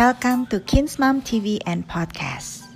Welcome to Kim's Mom TV and Podcast.